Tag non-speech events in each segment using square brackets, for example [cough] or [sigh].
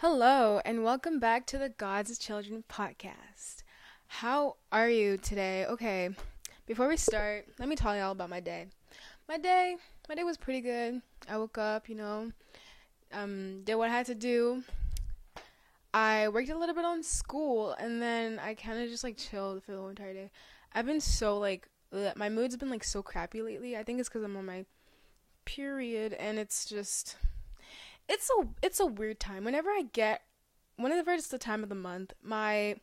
Hello, and welcome back to the God's Children podcast. How are you today? Okay, before we start, let me tell you all about my day. My day, my day was pretty good. I woke up, you know, um, did what I had to do. I worked a little bit on school, and then I kind of just like chilled for the whole entire day. I've been so like, my mood's been like so crappy lately. I think it's because I'm on my period, and it's just it's a it's a weird time. Whenever I get whenever it's the time of the month, my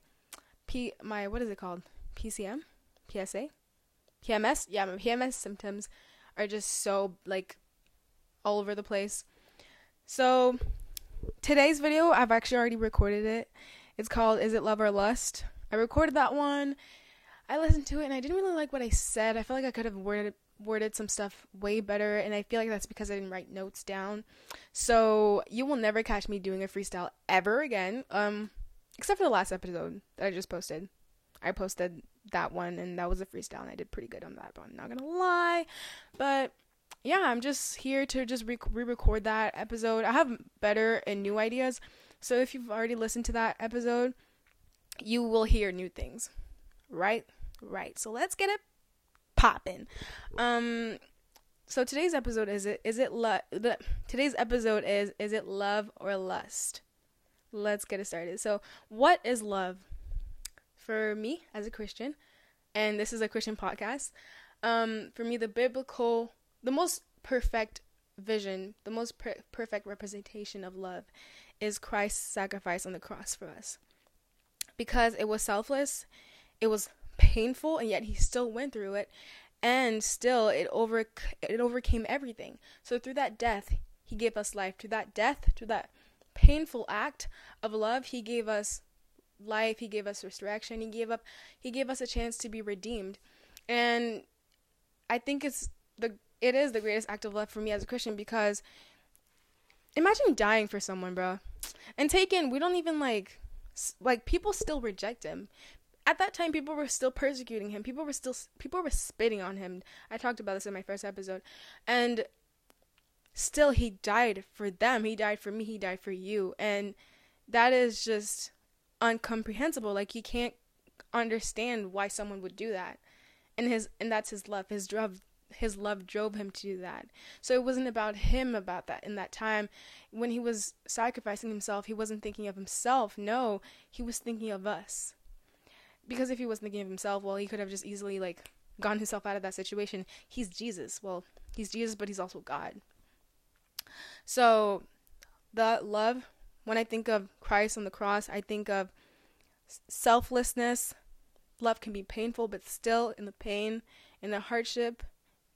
P my what is it called? PCM? PSA? PMS? Yeah, my PMS symptoms are just so like all over the place. So today's video, I've actually already recorded it. It's called Is It Love or Lust? I recorded that one. I listened to it and I didn't really like what I said. I feel like I could have worded worded some stuff way better and I feel like that's because I didn't write notes down. So you will never catch me doing a freestyle ever again. Um except for the last episode that I just posted. I posted that one and that was a freestyle and I did pretty good on that, but I'm not going to lie. But yeah, I'm just here to just re-record that episode. I have better and new ideas. So if you've already listened to that episode, you will hear new things. Right? Right. So let's get it popping. Um so today's episode is it is it love today's episode is is it love or lust? Let's get it started. So, what is love? For me as a Christian, and this is a Christian podcast, um for me the biblical the most perfect vision, the most per- perfect representation of love is Christ's sacrifice on the cross for us. Because it was selfless, it was painful and yet he still went through it and still it over it overcame everything. So through that death he gave us life. Through that death through that painful act of love he gave us life he gave us resurrection he gave up he gave us a chance to be redeemed. And i think it's the it is the greatest act of love for me as a christian because imagine dying for someone bro and taken we don't even like like people still reject him at that time people were still persecuting him. People were still people were spitting on him. I talked about this in my first episode. And still he died for them. He died for me. He died for you. And that is just incomprehensible like you can't understand why someone would do that. And his and that's his love. His love his love drove him to do that. So it wasn't about him about that in that time. When he was sacrificing himself he wasn't thinking of himself. No he was thinking of us because if he wasn't thinking of himself, well, he could have just easily like gotten himself out of that situation. He's Jesus. Well, he's Jesus, but he's also God. So, the love, when I think of Christ on the cross, I think of selflessness. Love can be painful, but still, in the pain, in the hardship,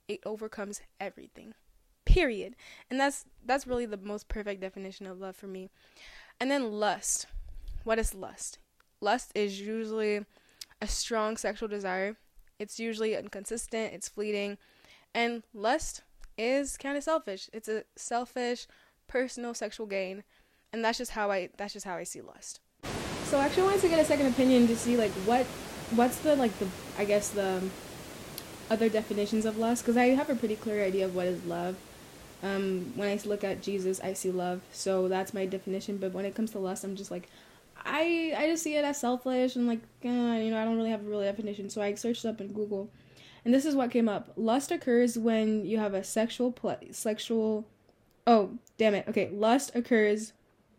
it overcomes everything. Period. And that's that's really the most perfect definition of love for me. And then lust. What is lust? Lust is usually a strong sexual desire. It's usually inconsistent, it's fleeting, and lust is kind of selfish. It's a selfish, personal sexual gain, and that's just how I that's just how I see lust. So I actually wanted to get a second opinion to see like what what's the like the I guess the other definitions of lust because I have a pretty clear idea of what is love. Um, when I look at Jesus, I see love, so that's my definition. But when it comes to lust, I'm just like, I I just see it as selfish and like uh, you know I don't really have a real definition. So I searched up in Google, and this is what came up. Lust occurs when you have a sexual ple- sexual. Oh damn it! Okay, lust occurs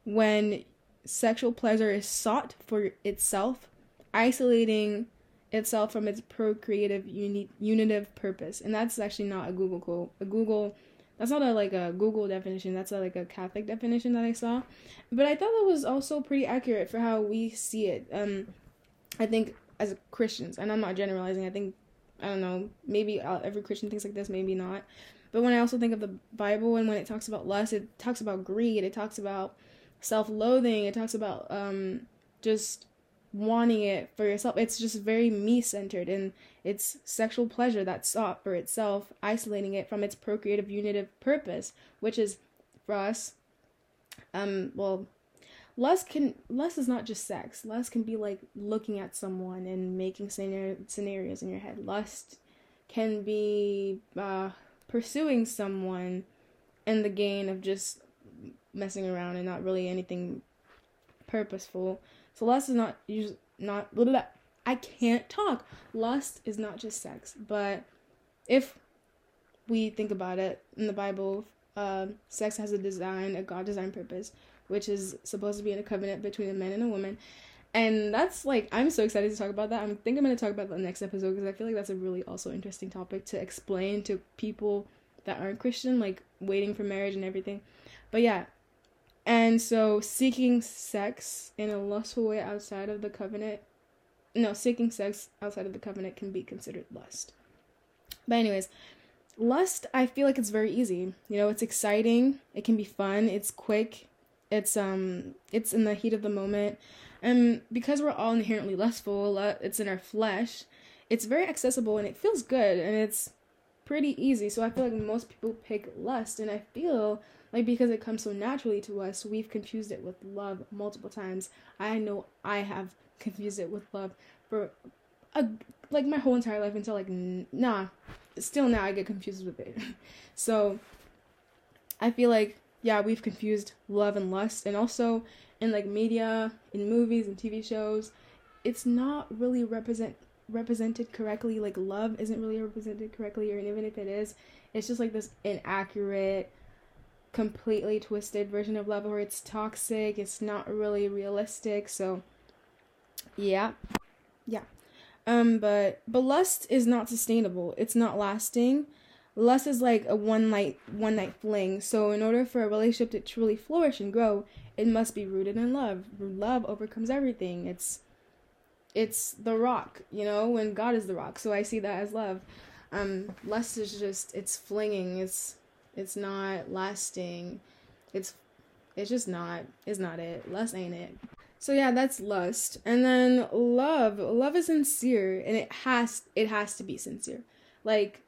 when sexual pleasure is sought for itself, isolating itself from its procreative uni- unitive purpose. And that's actually not a Google quote. A Google that's not a like a Google definition. That's a, like a Catholic definition that I saw, but I thought that was also pretty accurate for how we see it. Um, I think as Christians, and I'm not generalizing. I think I don't know. Maybe uh, every Christian thinks like this. Maybe not. But when I also think of the Bible and when it talks about lust, it talks about greed. It talks about self-loathing. It talks about um, just wanting it for yourself. It's just very me centered and it's sexual pleasure that's sought for itself, isolating it from its procreative unitive purpose, which is for us, um, well, lust can lust is not just sex. Lust can be like looking at someone and making scenario, scenarios in your head. Lust can be uh, pursuing someone in the gain of just messing around and not really anything purposeful. So lust is not not blah, blah, blah. I can't talk. Lust is not just sex, but if we think about it in the Bible, uh, sex has a design, a God designed purpose, which is supposed to be in a covenant between a man and a woman. And that's like I'm so excited to talk about that. I think I'm gonna talk about that next episode because I feel like that's a really also interesting topic to explain to people that aren't Christian, like waiting for marriage and everything. But yeah, and so seeking sex in a lustful way outside of the covenant, no, seeking sex outside of the covenant can be considered lust. But anyways, lust I feel like it's very easy. You know, it's exciting, it can be fun, it's quick, it's um it's in the heat of the moment. And because we're all inherently lustful, it's in our flesh, it's very accessible and it feels good and it's pretty easy. So I feel like most people pick lust and I feel like because it comes so naturally to us, we've confused it with love multiple times. I know I have confused it with love for a, like my whole entire life until like nah, still now I get confused with it. [laughs] so I feel like yeah, we've confused love and lust and also in like media, in movies and TV shows, it's not really represent represented correctly. Like love isn't really represented correctly, or even if it is, it's just like this inaccurate, completely twisted version of love where it's toxic. It's not really realistic. So, yeah, yeah. Um, but but lust is not sustainable. It's not lasting. Lust is like a one night one night fling. So in order for a relationship to truly flourish and grow, it must be rooted in love. Love overcomes everything. It's it's the rock, you know, when God is the rock. So I see that as love. Um lust is just it's flinging. It's it's not lasting. It's it's just not it's not it. Lust ain't it. So yeah, that's lust. And then love. Love is sincere and it has it has to be sincere. Like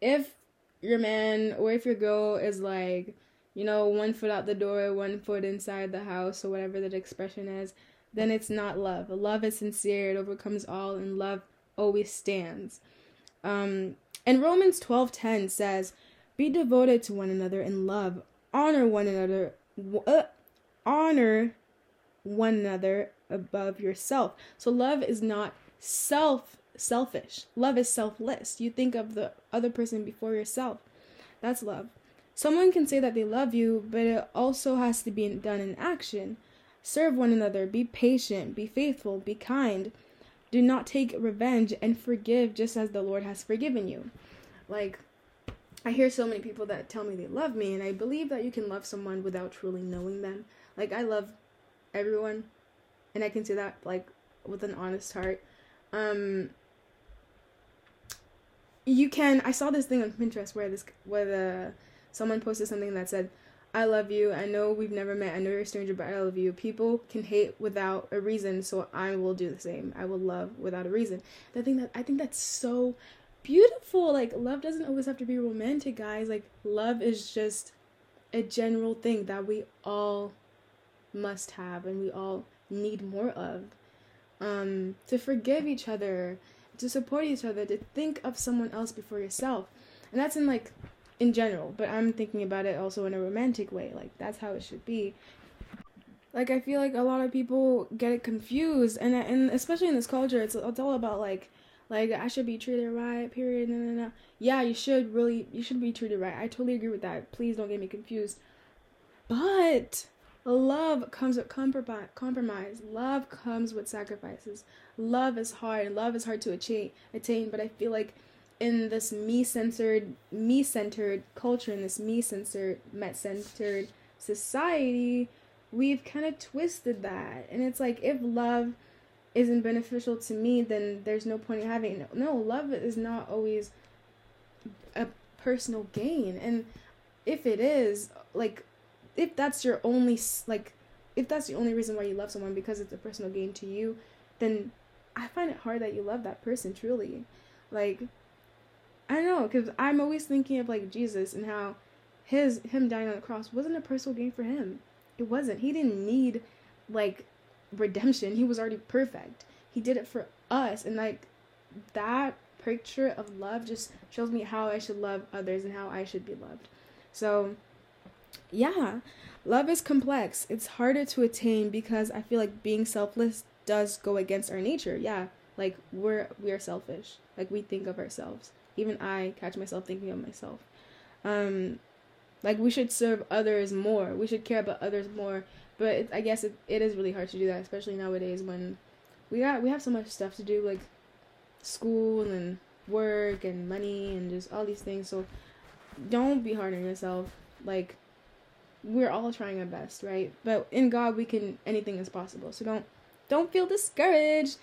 if your man or if your girl is like, you know, one foot out the door, one foot inside the house, or whatever that expression is, then it's not love. Love is sincere, it overcomes all, and love always stands. Um, and Romans twelve ten says, "Be devoted to one another in love, honor one another, uh, honor one another above yourself." So love is not self selfish. Love is selfless. You think of the other person before yourself. That's love. Someone can say that they love you, but it also has to be done in action. Serve one another, be patient, be faithful, be kind. Do not take revenge and forgive just as the Lord has forgiven you. Like, I hear so many people that tell me they love me, and I believe that you can love someone without truly knowing them. Like, I love everyone, and I can say that, like, with an honest heart. Um, you can i saw this thing on pinterest where this where the someone posted something that said i love you. I know we've never met. I know you're a stranger but i love you. People can hate without a reason so i will do the same. I will love without a reason. I think that i think that's so beautiful like love doesn't always have to be romantic guys like love is just a general thing that we all must have and we all need more of um to forgive each other to support each other, to think of someone else before yourself. And that's in like in general, but I'm thinking about it also in a romantic way. Like that's how it should be. Like I feel like a lot of people get it confused and and especially in this culture it's it's all about like like I should be treated right, period. No, no, no. Yeah, you should really you should be treated right. I totally agree with that. Please don't get me confused. But Love comes with compromise. Love comes with sacrifices. Love is hard. Love is hard to attain, attain but I feel like in this me-centered, me-centered culture, in this me-centered, met-centered society, we've kind of twisted that. And it's like if love isn't beneficial to me, then there's no point in having it. No, love is not always a personal gain. And if it is, like if that's your only like if that's the only reason why you love someone because it's a personal gain to you, then I find it hard that you love that person truly. Like I don't know, cuz I'm always thinking of like Jesus and how his him dying on the cross wasn't a personal gain for him. It wasn't. He didn't need like redemption. He was already perfect. He did it for us and like that picture of love just shows me how I should love others and how I should be loved. So yeah, love is complex. It's harder to attain because I feel like being selfless does go against our nature. Yeah, like we're we are selfish. Like we think of ourselves. Even I catch myself thinking of myself. Um, like we should serve others more. We should care about others more. But it, I guess it, it is really hard to do that, especially nowadays when we got we have so much stuff to do, like school and work and money and just all these things. So don't be hard on yourself. Like we're all trying our best, right? But in God, we can anything is possible. So don't don't feel discouraged.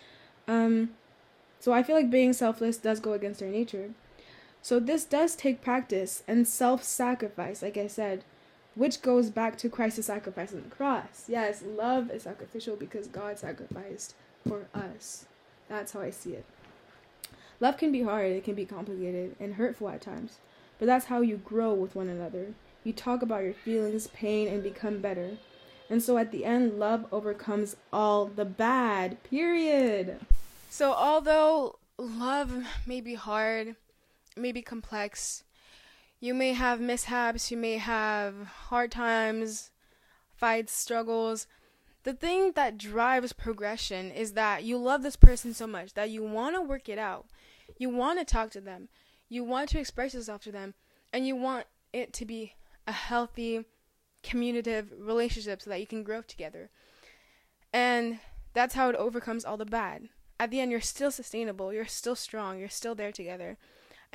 Um, so I feel like being selfless does go against our nature. So this does take practice and self-sacrifice, like I said, which goes back to Christ's sacrifice on the cross. Yes, love is sacrificial because God sacrificed for us. That's how I see it. Love can be hard, it can be complicated and hurtful at times, but that's how you grow with one another. You talk about your feelings, pain, and become better. And so at the end, love overcomes all the bad, period. So, although love may be hard, may be complex, you may have mishaps, you may have hard times, fights, struggles. The thing that drives progression is that you love this person so much that you want to work it out. You want to talk to them. You want to express yourself to them. And you want it to be a healthy, communicative relationship so that you can grow together. And that's how it overcomes all the bad. At the end, you're still sustainable, you're still strong, you're still there together.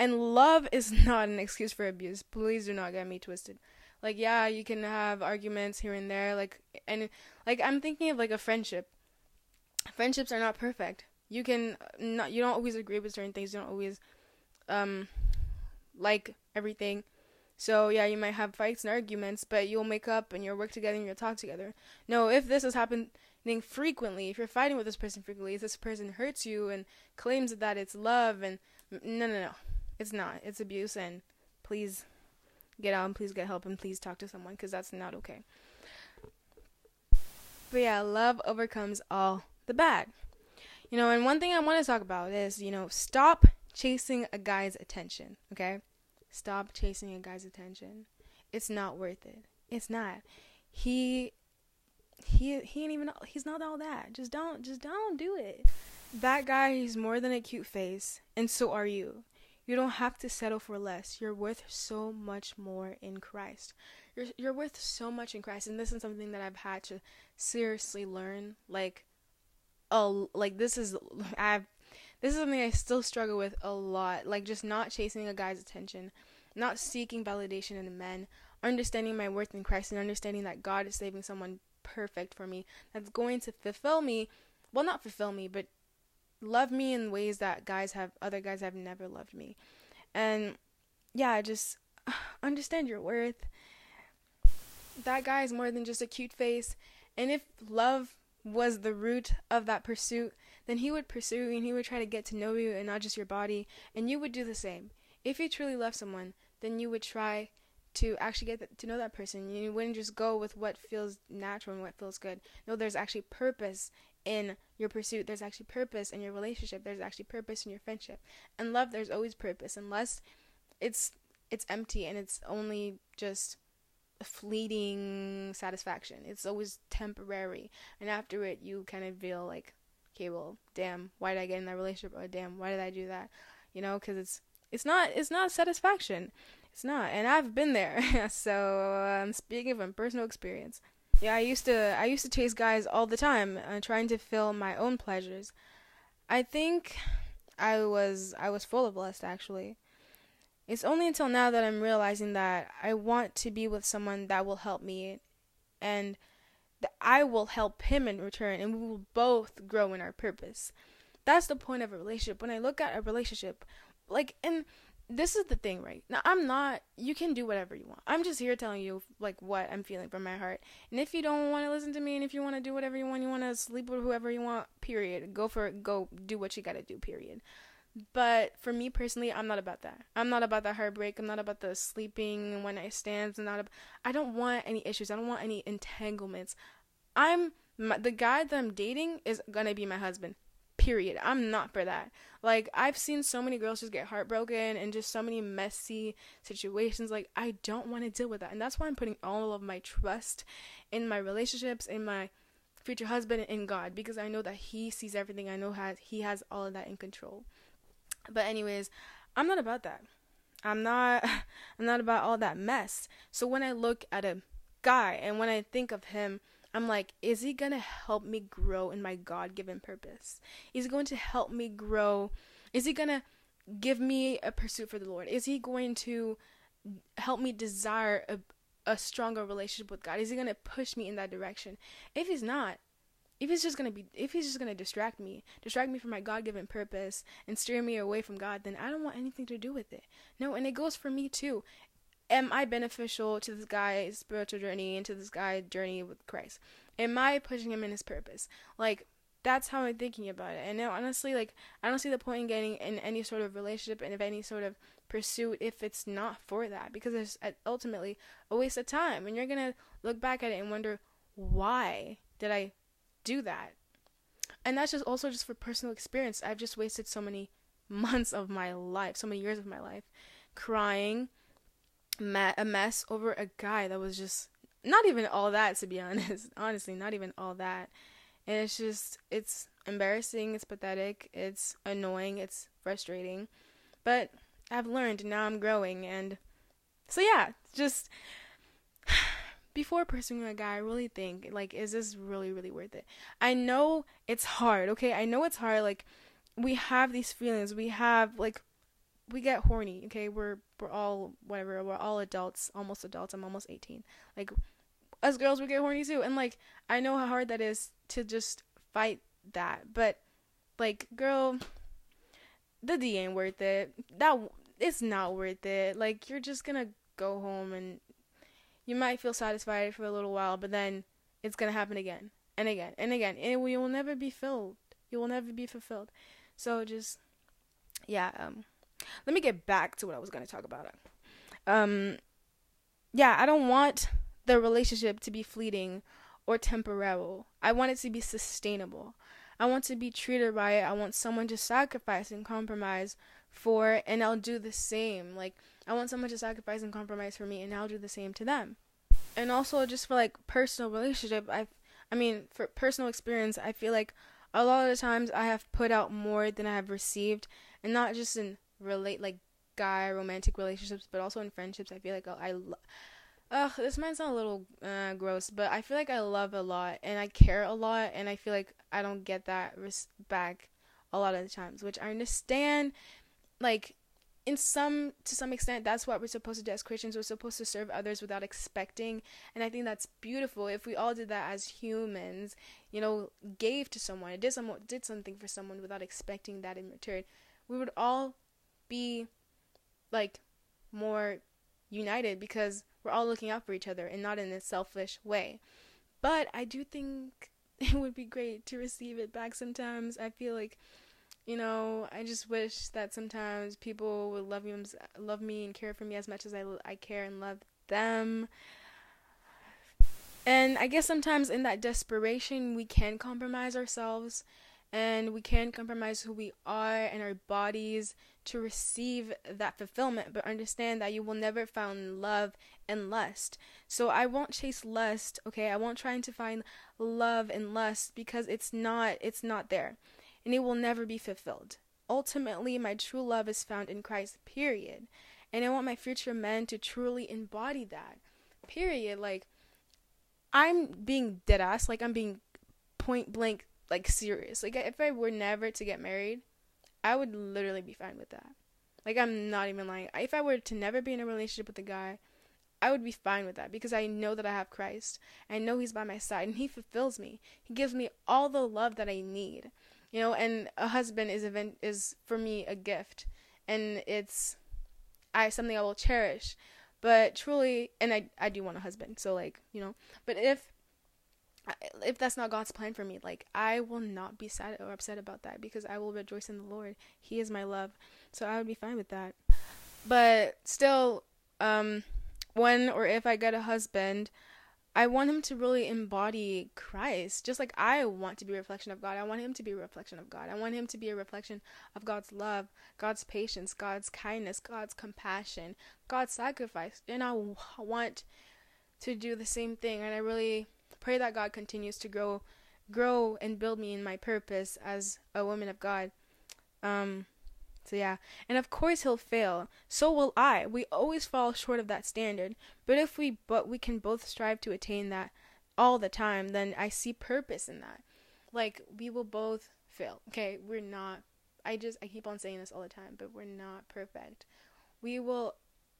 And love is [laughs] not an excuse for abuse. Please do not get me twisted. Like, yeah, you can have arguments here and there, like, and like I'm thinking of like a friendship. Friendships are not perfect. You can not, you don't always agree with certain things. You don't always, um, like everything so yeah, you might have fights and arguments, but you'll make up and you'll work together and you'll talk together. No, if this is happening frequently, if you're fighting with this person frequently, if this person hurts you and claims that it's love and no, no, no, it's not. It's abuse and please get out and please get help and please talk to someone because that's not okay. But yeah, love overcomes all the bad. You know, and one thing I want to talk about is, you know, stop chasing a guy's attention, okay? Stop chasing a guy's attention. It's not worth it. It's not. He he he ain't even he's not all that. Just don't just don't do it. That guy he's more than a cute face, and so are you. You don't have to settle for less. You're worth so much more in Christ. You're you're worth so much in Christ, and this is something that I've had to seriously learn. Like, oh, like this is [laughs] I've this is something I still struggle with a lot. Like just not chasing a guy's attention, not seeking validation in men, understanding my worth in Christ and understanding that God is saving someone perfect for me that's going to fulfill me. Well, not fulfill me, but love me in ways that guys have other guys have never loved me. And yeah, just [sighs] understand your worth. That guy is more than just a cute face. And if love was the root of that pursuit, then he would pursue and he would try to get to know you and not just your body, and you would do the same. If you truly love someone, then you would try to actually get to know that person. You wouldn't just go with what feels natural and what feels good. No, there's actually purpose in your pursuit. There's actually purpose in your relationship. There's actually purpose in your friendship. And love, there's always purpose, unless it's it's empty and it's only just fleeting satisfaction. It's always temporary, and after it, you kind of feel like okay, well, damn, why did I get in that relationship? Or damn, why did I do that? You know, because it's it's not it's not satisfaction. It's not, and I've been there. [laughs] so I'm um, speaking from personal experience. Yeah, I used to I used to chase guys all the time, uh, trying to fill my own pleasures. I think I was I was full of lust actually. It's only until now that I'm realizing that I want to be with someone that will help me and that I will help him in return and we will both grow in our purpose. That's the point of a relationship. When I look at a relationship, like, and this is the thing, right? Now, I'm not, you can do whatever you want. I'm just here telling you, like, what I'm feeling from my heart. And if you don't want to listen to me and if you want to do whatever you want, you want to sleep with whoever you want, period. Go for it. Go do what you got to do, period. But for me personally, I'm not about that. I'm not about the heartbreak. I'm not about the sleeping when I stands. I'm not. Ab- I don't want any issues. I don't want any entanglements. I'm my, the guy that I'm dating is gonna be my husband. Period. I'm not for that. Like I've seen so many girls just get heartbroken and just so many messy situations. Like I don't want to deal with that. And that's why I'm putting all of my trust in my relationships, in my future husband, in God, because I know that He sees everything. I know has He has all of that in control. But anyways, I'm not about that. I'm not [laughs] I'm not about all that mess. So when I look at a guy and when I think of him, I'm like, is he going to help me grow in my God given purpose? Is he going to help me grow? Is he going to give me a pursuit for the Lord? Is he going to help me desire a, a stronger relationship with God? Is he going to push me in that direction? If he's not, if he's just gonna be if he's just gonna distract me distract me from my god-given purpose and steer me away from god then i don't want anything to do with it no and it goes for me too am i beneficial to this guy's spiritual journey and to this guy's journey with christ am i pushing him in his purpose like that's how i'm thinking about it and honestly like i don't see the point in getting in any sort of relationship and of any sort of pursuit if it's not for that because it's ultimately a waste of time and you're gonna look back at it and wonder why did i do that. And that's just also just for personal experience. I've just wasted so many [laughs] months of my life, so many years of my life, crying a mess over a guy that was just not even all that, to be [laughs] honest. Honestly, not even all that. And it's just, it's embarrassing, it's pathetic, it's annoying, it's frustrating. But I've learned, now I'm growing. And so, yeah, just [sighs] before pursuing a guy, I really think like, is this really, really worth it? I know it's hard. Okay, I know it's hard. Like, we have these feelings. We have like, we get horny. Okay, we're we're all whatever. We're all adults, almost adults. I'm almost 18. Like, us girls, we get horny too. And like, I know how hard that is to just fight that. But like, girl, the D ain't worth it. That it's not worth it. Like, you're just gonna go home and you might feel satisfied for a little while, but then it's gonna happen again and again and again, and you will never be filled. You will never be fulfilled. So just, yeah. Um, let me get back to what I was gonna talk about. Um, yeah, I don't want the relationship to be fleeting or temporal. I want it to be sustainable. I want to be treated right. I want someone to sacrifice and compromise for, and I'll do the same. Like, I want someone to sacrifice and compromise for me, and I'll do the same to them. And also, just for like personal relationship, I, I mean, for personal experience, I feel like a lot of the times I have put out more than I have received, and not just in relate like guy romantic relationships, but also in friendships. I feel like I, lo- ugh, this might sound a little uh, gross, but I feel like I love a lot and I care a lot, and I feel like I don't get that res- back a lot of the times, which I understand. Like in some to some extent that's what we're supposed to do as christians we're supposed to serve others without expecting and i think that's beautiful if we all did that as humans you know gave to someone did some did something for someone without expecting that in return we would all be like more united because we're all looking out for each other and not in a selfish way. But i do think [laughs] it would be great to receive it back sometimes. I feel like you know, I just wish that sometimes people would love me, love me and care for me as much as I, I care and love them. And I guess sometimes in that desperation, we can compromise ourselves and we can compromise who we are and our bodies to receive that fulfillment, but understand that you will never find love and lust. So I won't chase lust, okay? I won't try to find love and lust because it's not it's not there and it will never be fulfilled. Ultimately, my true love is found in Christ, period. And I want my future men to truly embody that, period. Like, I'm being dead ass, like, I'm being point blank, like, serious. Like, if I were never to get married, I would literally be fine with that. Like, I'm not even lying. If I were to never be in a relationship with a guy, I would be fine with that because I know that I have Christ. I know He's by my side and He fulfills me. He gives me all the love that I need you know and a husband is event is for me a gift and it's i something i will cherish but truly and i i do want a husband so like you know but if if that's not god's plan for me like i will not be sad or upset about that because i will rejoice in the lord he is my love so i would be fine with that but still um when or if i get a husband I want him to really embody Christ, just like I want to be a reflection of God. I want him to be a reflection of God. I want him to be a reflection of God's love, God's patience, God's kindness, God's compassion, God's sacrifice. And I want to do the same thing. And I really pray that God continues to grow, grow and build me in my purpose as a woman of God. Um, so yeah, and of course he'll fail. So will I. We always fall short of that standard. But if we but we can both strive to attain that all the time, then I see purpose in that. Like we will both fail. Okay, we're not I just I keep on saying this all the time, but we're not perfect. We will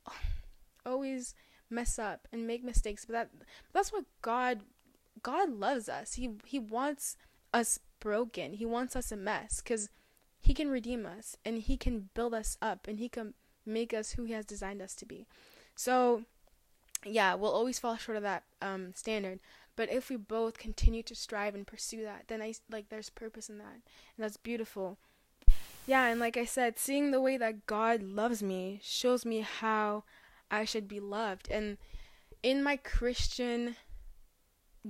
[sighs] always mess up and make mistakes, but that that's what God God loves us. He he wants us broken. He wants us a mess cuz he can redeem us and He can build us up and He can make us who He has designed us to be. So, yeah, we'll always fall short of that um, standard. But if we both continue to strive and pursue that, then I like there's purpose in that, and that's beautiful. Yeah, and like I said, seeing the way that God loves me shows me how I should be loved. And in my Christian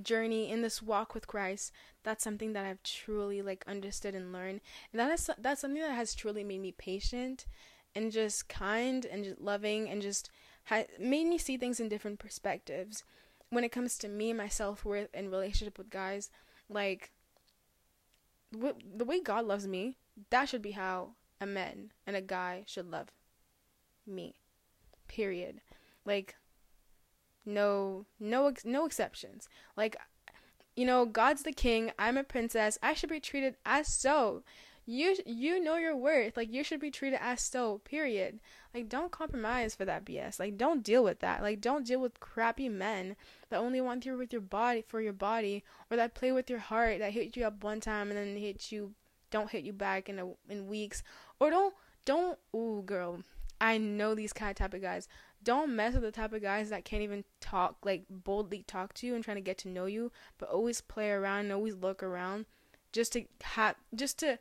journey in this walk with Christ, that's something that I've truly like understood and learned. And that is that's something that has truly made me patient and just kind and just loving and just ha- made me see things in different perspectives. When it comes to me, my self-worth and relationship with guys, like w- the way God loves me, that should be how a man and a guy should love me. Period. Like no no no exceptions. Like you know god's the king i'm a princess i should be treated as so. You you know your worth like you should be treated as so period. Like don't compromise for that bs like don't deal with that. Like don't deal with crappy men that only want you with your body for your body or that play with your heart that hit you up one time and then hit you don't hit you back in a, in weeks. Or don't don't ooh girl i know these kind of type of guys don't mess with the type of guys that can't even talk like boldly talk to you and trying to get to know you but always play around and always look around just to have just to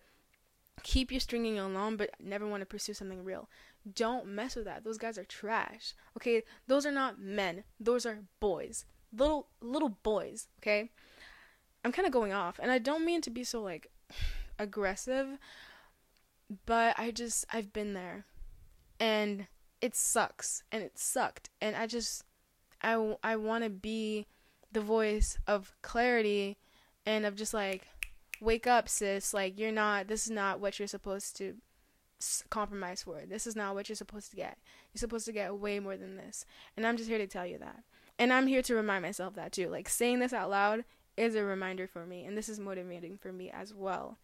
keep you stringing along but never want to pursue something real. Don't mess with that. Those guys are trash okay? Those are not men. Those are boys. Little little boys okay? I'm kind of going off and i don't mean to be so like [sighs] aggressive but i just i've been there. And it sucks and it sucked and i just i, I want to be the voice of clarity and of just like wake up sis like you're not this is not what you're supposed to compromise for. This is not what you're supposed to get. You're supposed to get way more than this. And i'm just here to tell you that. And i'm here to remind myself that too. Like saying this out loud is a reminder for me and this is motivating for me as well.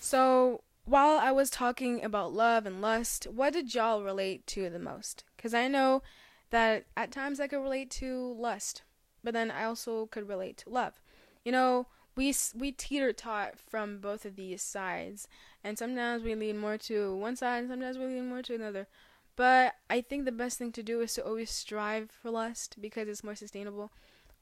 So while I was talking about love and lust, what did y'all relate to the most? Because I know that at times I could relate to lust, but then I also could relate to love. You know, we we teeter tot from both of these sides, and sometimes we lean more to one side, and sometimes we lean more to another. But I think the best thing to do is to always strive for lust because it's more sustainable,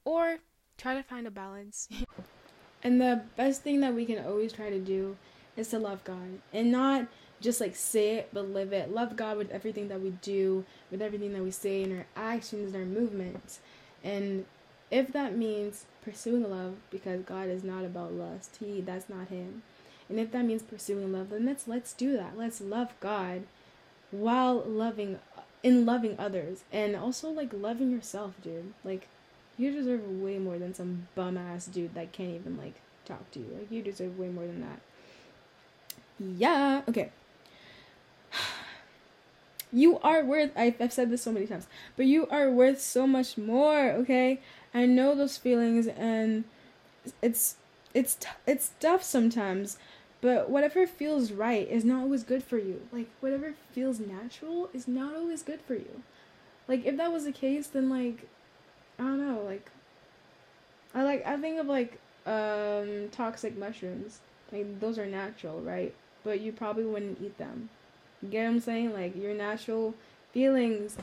or try to find a balance. [laughs] and the best thing that we can always try to do is to love God and not just like say it but live it. Love God with everything that we do, with everything that we say in our actions and our movements. And if that means pursuing love because God is not about lust, he that's not him. And if that means pursuing love, then let's let's do that. Let's love God while loving in loving others and also like loving yourself, dude. Like you deserve way more than some bum ass dude that can't even like talk to you. Like you deserve way more than that. Yeah. Okay. [sighs] You are worth, I've, I've said this so many times, but you are worth so much more, okay? I know those feelings and it's, it's, t- it's tough sometimes, but whatever feels right is not always good for you. Like, whatever feels natural is not always good for you. Like, if that was the case, then, like, I don't know, like, I like, I think of, like, um, toxic mushrooms. Like, those are natural, right? But you probably wouldn't eat them. You get what I'm saying? Like your natural feelings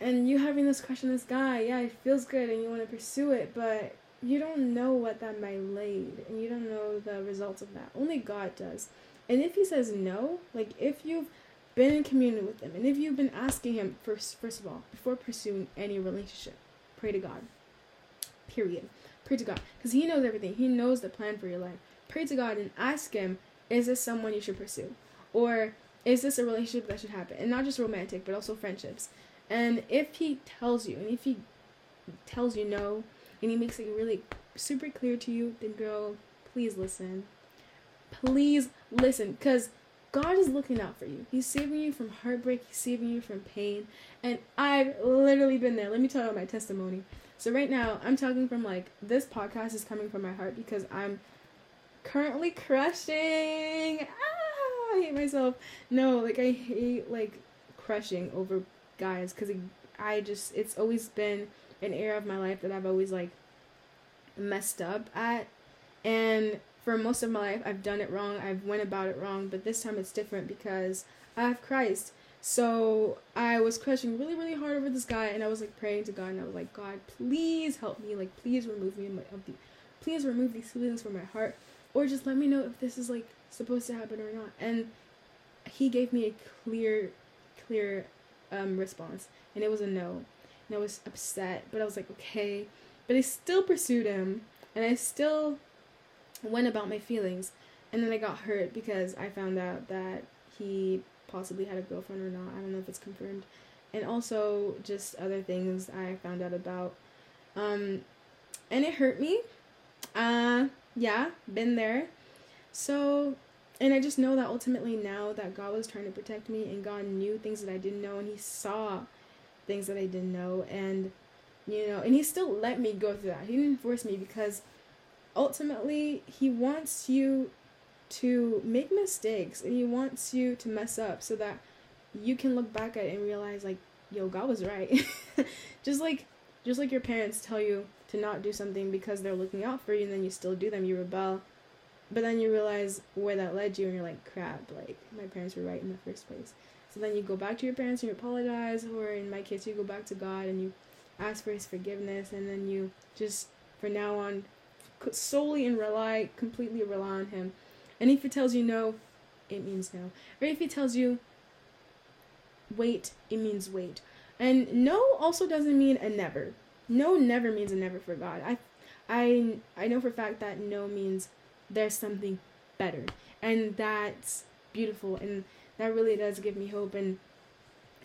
and you having this question this guy, yeah, it feels good and you want to pursue it, but you don't know what that might lead and you don't know the results of that. Only God does. And if he says no, like if you've been in communion with him and if you've been asking him first first of all, before pursuing any relationship, pray to God. Period. Pray to God. Because He knows everything. He knows the plan for your life. Pray to God and ask Him, is this someone you should pursue? Or is this a relationship that should happen? And not just romantic, but also friendships. And if He tells you, and if He tells you no, and He makes it really super clear to you, then girl, please listen. Please listen. Because God is looking out for you. He's saving you from heartbreak. He's saving you from pain. And I've literally been there. Let me tell you my testimony. So right now, I'm talking from like this podcast is coming from my heart because I'm currently crushing. Ah, I hate myself. No, like I hate like crushing over guys because I just it's always been an area of my life that I've always like messed up at, and for most of my life I've done it wrong. I've went about it wrong, but this time it's different because I have Christ so I was crushing really, really hard over this guy, and I was like praying to God, and I was like, God, please help me, like please remove me of the, please remove these feelings from my heart, or just let me know if this is like supposed to happen or not. And he gave me a clear, clear um, response, and it was a no. And I was upset, but I was like, okay. But I still pursued him, and I still went about my feelings. And then I got hurt because I found out that he possibly had a girlfriend or not. I don't know if it's confirmed. And also just other things I found out about. Um, and it hurt me. Uh, yeah, been there. So, and I just know that ultimately now that God was trying to protect me and God knew things that I didn't know and He saw things that I didn't know. And, you know, and He still let me go through that. He didn't force me because ultimately He wants you to make mistakes and he wants you to mess up so that you can look back at it and realize like yo god was right [laughs] just like just like your parents tell you to not do something because they're looking out for you and then you still do them you rebel but then you realize where that led you and you're like crap like my parents were right in the first place so then you go back to your parents and you apologize or in my case you go back to god and you ask for his forgiveness and then you just for now on solely and rely completely rely on him and if he tells you no, it means no. Or if he tells you wait, it means wait. And no also doesn't mean a never. No never means a never for God. I I I know for a fact that no means there's something better. And that's beautiful and that really does give me hope and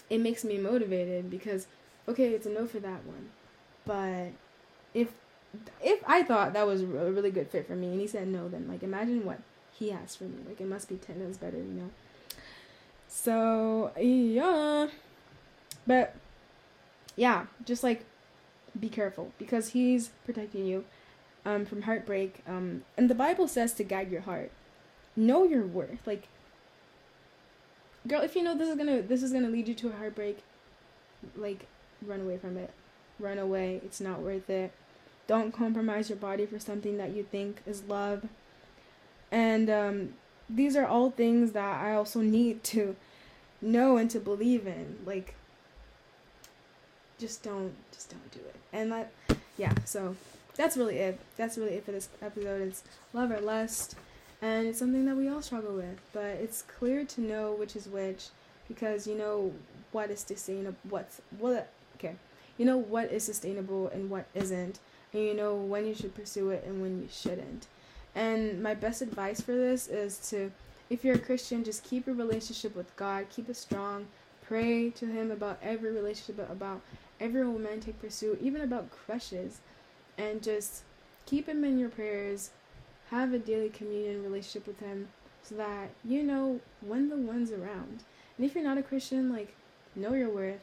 it makes me motivated because okay, it's a no for that one. But if if I thought that was a really good fit for me and he said no, then like imagine what he has for me. Like it must be ten times better, you know. So yeah, but yeah, just like be careful because he's protecting you um, from heartbreak. Um, and the Bible says to guide your heart. Know your worth. Like, girl, if you know this is gonna this is gonna lead you to a heartbreak, like run away from it. Run away. It's not worth it. Don't compromise your body for something that you think is love. And um, these are all things that I also need to know and to believe in. Like, just don't, just don't do it. And that, yeah. So that's really it. That's really it for this episode. It's love or lust, and it's something that we all struggle with. But it's clear to know which is which because you know what is sustainable. What's what? Okay, you know what is sustainable and what isn't, and you know when you should pursue it and when you shouldn't. And my best advice for this is to, if you're a Christian, just keep your relationship with God, keep it strong, pray to Him about every relationship, about every romantic pursuit, even about crushes, and just keep Him in your prayers. Have a daily communion relationship with Him so that you know when the one's around. And if you're not a Christian, like, know your worth,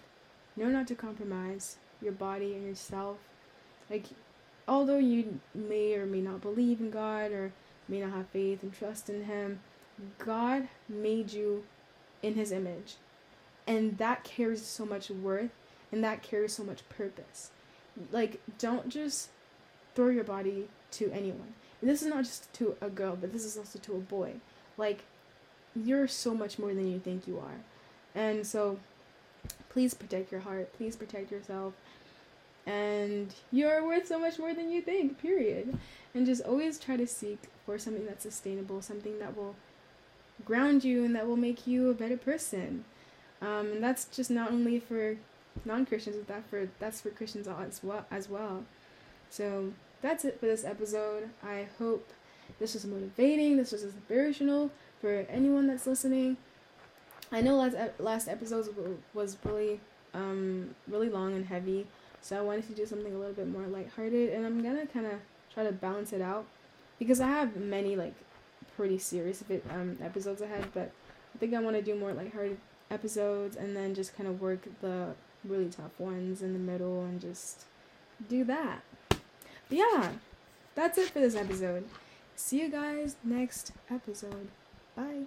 know not to compromise your body and yourself. Like, although you may or may not believe in God or may not have faith and trust in Him, God made you in His image. And that carries so much worth and that carries so much purpose. Like, don't just throw your body to anyone. And this is not just to a girl, but this is also to a boy. Like, you're so much more than you think you are. And so, please protect your heart. Please protect yourself and you're worth so much more than you think period and just always try to seek for something that's sustainable something that will ground you and that will make you a better person um, and that's just not only for non-christians but that for that's for christians as well as well So that's it for this episode. I hope this was motivating. This was inspirational for anyone that's listening. I know last last episode was really um really long and heavy, so I wanted to do something a little bit more lighthearted, and I'm gonna kind of try to balance it out because I have many like pretty serious um episodes ahead, but I think I want to do more lighthearted episodes and then just kind of work the really tough ones in the middle and just do that. But yeah, that's it for this episode. See you guys next episode. Bye.